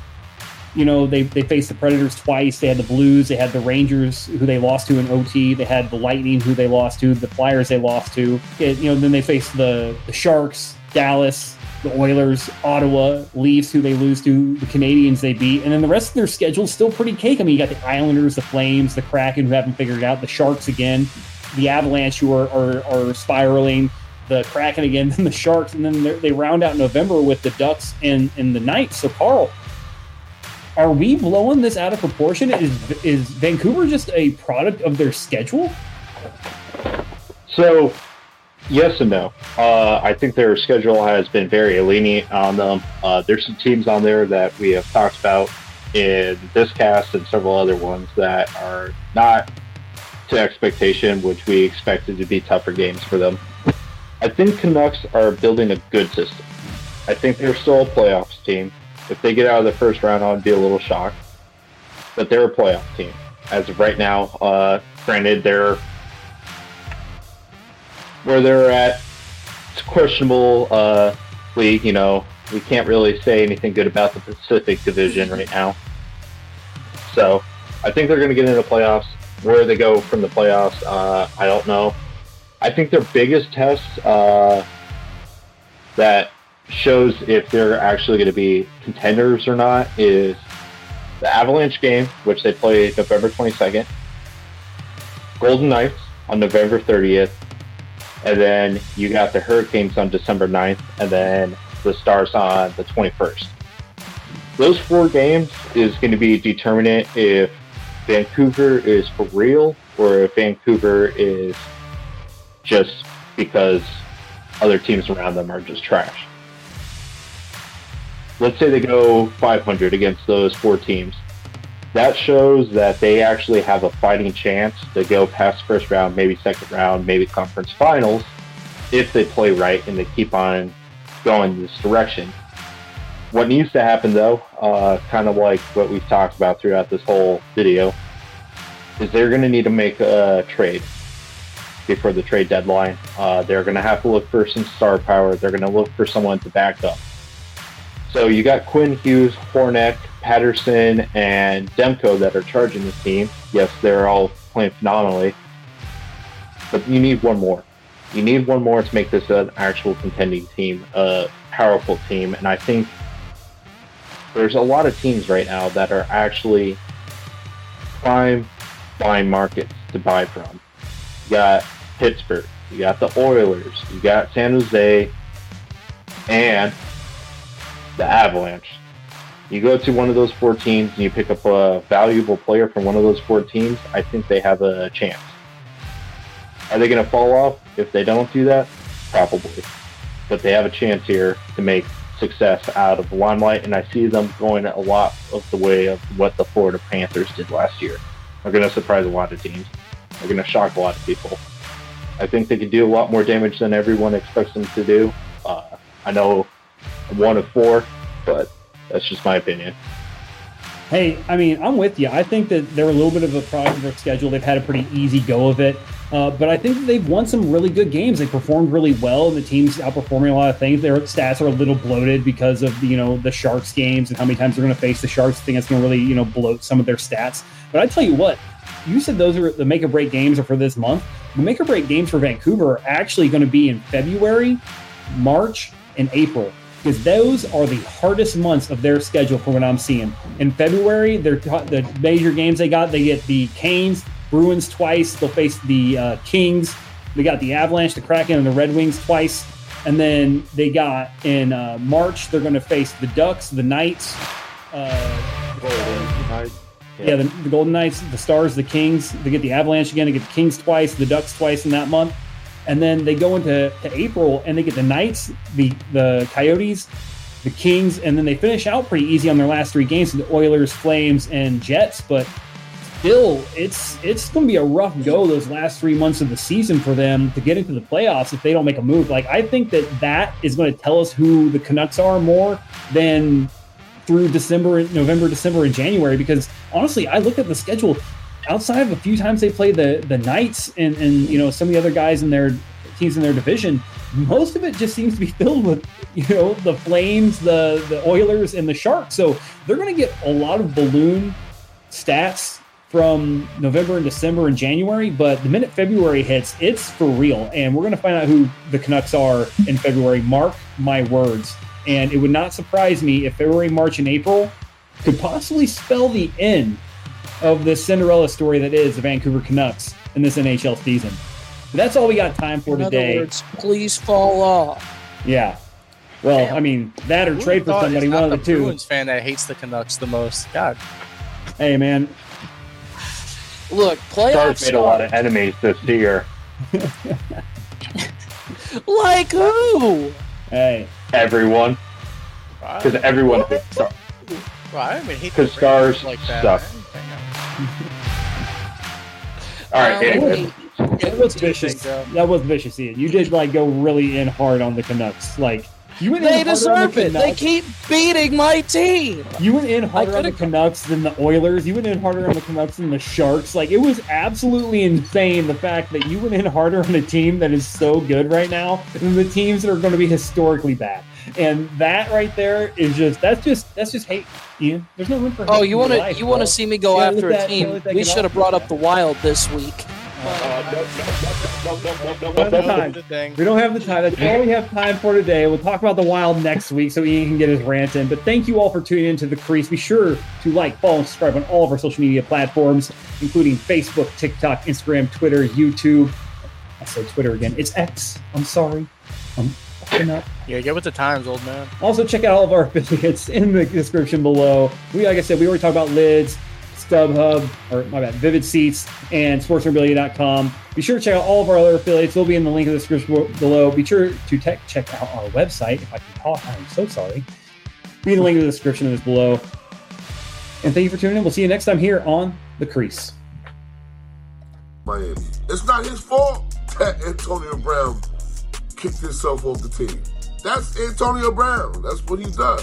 you know, they, they faced the Predators twice. They had the Blues. They had the Rangers, who they lost to in OT. They had the Lightning, who they lost to. The Flyers, they lost to. It, you know, then they faced the, the Sharks, Dallas, the Oilers, Ottawa, Leafs, who they lose to. The Canadiens they beat. And then the rest of their schedule is still pretty cake. I mean, you got the Islanders, the Flames, the Kraken, who haven't figured it out, the Sharks again, the Avalanche, who are, are, are spiraling the Kraken again, then the Sharks, and then they round out November with the Ducks and, and the Knights. So, Carl, are we blowing this out of proportion? Is is Vancouver just a product of their schedule? So, yes and no. Uh, I think their schedule has been very lenient on them. Uh, there's some teams on there that we have talked about in this cast and several other ones that are not to expectation, which we expected to be tougher games for them. I think Canucks are building a good system. I think they're still a playoffs team. If they get out of the first round, I'd be a little shocked. But they're a playoff team as of right now. Uh, granted, they're where they're at. It's questionable uh, league. You know, we can't really say anything good about the Pacific Division right now. So, I think they're going to get into the playoffs. Where they go from the playoffs, uh, I don't know. I think their biggest test uh, that shows if they're actually going to be contenders or not is the Avalanche game, which they play November 22nd, Golden Knights on November 30th, and then you got the Hurricanes on December 9th, and then the Stars on the 21st. Those four games is going to be determinant if Vancouver is for real or if Vancouver is just because other teams around them are just trash let's say they go 500 against those four teams. That shows that they actually have a fighting chance to go past first round, maybe second round, maybe conference finals if they play right and they keep on going this direction. What needs to happen, though, uh, kind of like what we've talked about throughout this whole video, is they're going to need to make a trade before the trade deadline. Uh, they're going to have to look for some star power. They're going to look for someone to back up. So you got Quinn Hughes, Hornet, Pettersson, and Demko that are charging this team. Yes, they're all playing phenomenally. But you need one more. You need one more to make this an actual contending team, a powerful team. And I think there's a lot of teams right now that are actually prime buying markets to buy from. You got Pittsburgh, you got the Oilers, you got San Jose, and the Avalanche. You go to one of those four teams and you pick up a valuable player from one of those four teams, I think they have a chance. Are they going to fall off if they don't do that? Probably. But they have a chance here to make success out of limelight, and I see them going a lot of the way of what the Florida Panthers did last year. They're going to surprise a lot of teams. They're going to shock a lot of people. I think they can do a lot more damage than everyone expects them to do. Uh, I know one of four, but that's just my opinion. Hey, I mean, I'm with you. I think that they're a little bit of a product of their schedule. They've had a pretty easy go of it. Uh, but I think that they've won some really good games. They performed really well, and the team's outperforming a lot of things. Their stats are a little bloated because of you know the Sharks games and how many times they're going to face the Sharks. I think that's going to really you know bloat some of their stats. But I tell you what, you said those are the make or break games are for this month. The make or break games for Vancouver are actually going to be in February, March, and April because those are the hardest months of their schedule from what I'm seeing. In February, they're the major games they got. They get the Canes, Bruins twice. They'll face the uh, Kings. They got the Avalanche, the Kraken, and the Red Wings twice. And then they got in uh, March, they're going to face the Ducks, the Knights. Uh, yeah, yeah the, the, Golden Knights, the Stars, the Kings. They get the Avalanche again. They get the Kings twice, the Ducks twice in that month and then they go into April and they get the Knights, the the Coyotes, the Kings, and then they finish out pretty easy on their last three games: to the Oilers, Flames, and Jets. But still, it's it's going to be a rough go those last three months of the season for them to get into the playoffs if they don't make a move. Like I think that that is going to tell us who the Canucks are more than through December, November, December, and January. Because honestly, I looked at the schedule outside of a few times they play the the Knights and and you know some of the other guys in their teams in their division, most of it just seems to be filled with you know the Flames, the the Oilers, and the Sharks. So they're going to get a lot of balloon stats from November and December and January, but the minute February hits, it's for real. And we're going to find out who the Canucks are in February. Mark my words. And it would not surprise me if February, March, and April could possibly spell the end of the Cinderella story that is the Vancouver Canucks in this NHL season. But that's all we got time for in today. Words, please fall off. Yeah. Well, Damn. I mean, that or trade for somebody, one of the, the two. Bruins fan that hates the Canucks the most. God. Hey, man. Look, playoffs Stars made a lot of enemies this year. like who? Hey, everyone. Because everyone hates Stars. Well, I mean, because Stars like suck. All right, um, anyway. That was vicious. That was vicious, Ian. You did like go really in hard on the Canucks. Like you went they deserve the it. They keep beating my team. You went in harder on the Canucks than the Oilers. You went in harder on the Canucks than the Sharks. Like it was absolutely insane the fact that you went in harder on a team that is so good right now than the teams that are going to be historically bad. And that right there is just that's just that's just hate, Ian. There's no room for. Oh, you want to you want to see me go after a team? We should have brought up the Wild this week. We don't have the time. That's all we have time for today. We'll talk about the Wild next week so Ian can get his rant in. But thank you all for tuning into the Crease. Be sure to like, follow, and subscribe on all of our social media platforms, including Facebook, TikTok, Instagram, Twitter, YouTube. I say Twitter again. It's X. I'm sorry. Fucking up. Yeah, get with the times, old man. Also, check out all of our affiliates in the description below. We, like I said, we already talked about lids. StubHub, or my bad, Vivid Seats, and SportsMemorabilia.com. Be sure to check out all of our other affiliates. They'll be in the link in the description below. Be sure to te- check out our website. If I can talk, I'm so sorry. Be in the link in the description that is below. And thank you for tuning in. We'll see you next time here on The Crease. Miami. It's not his fault that Antonio Brown kicked himself off the team. That's Antonio Brown. That's what he does.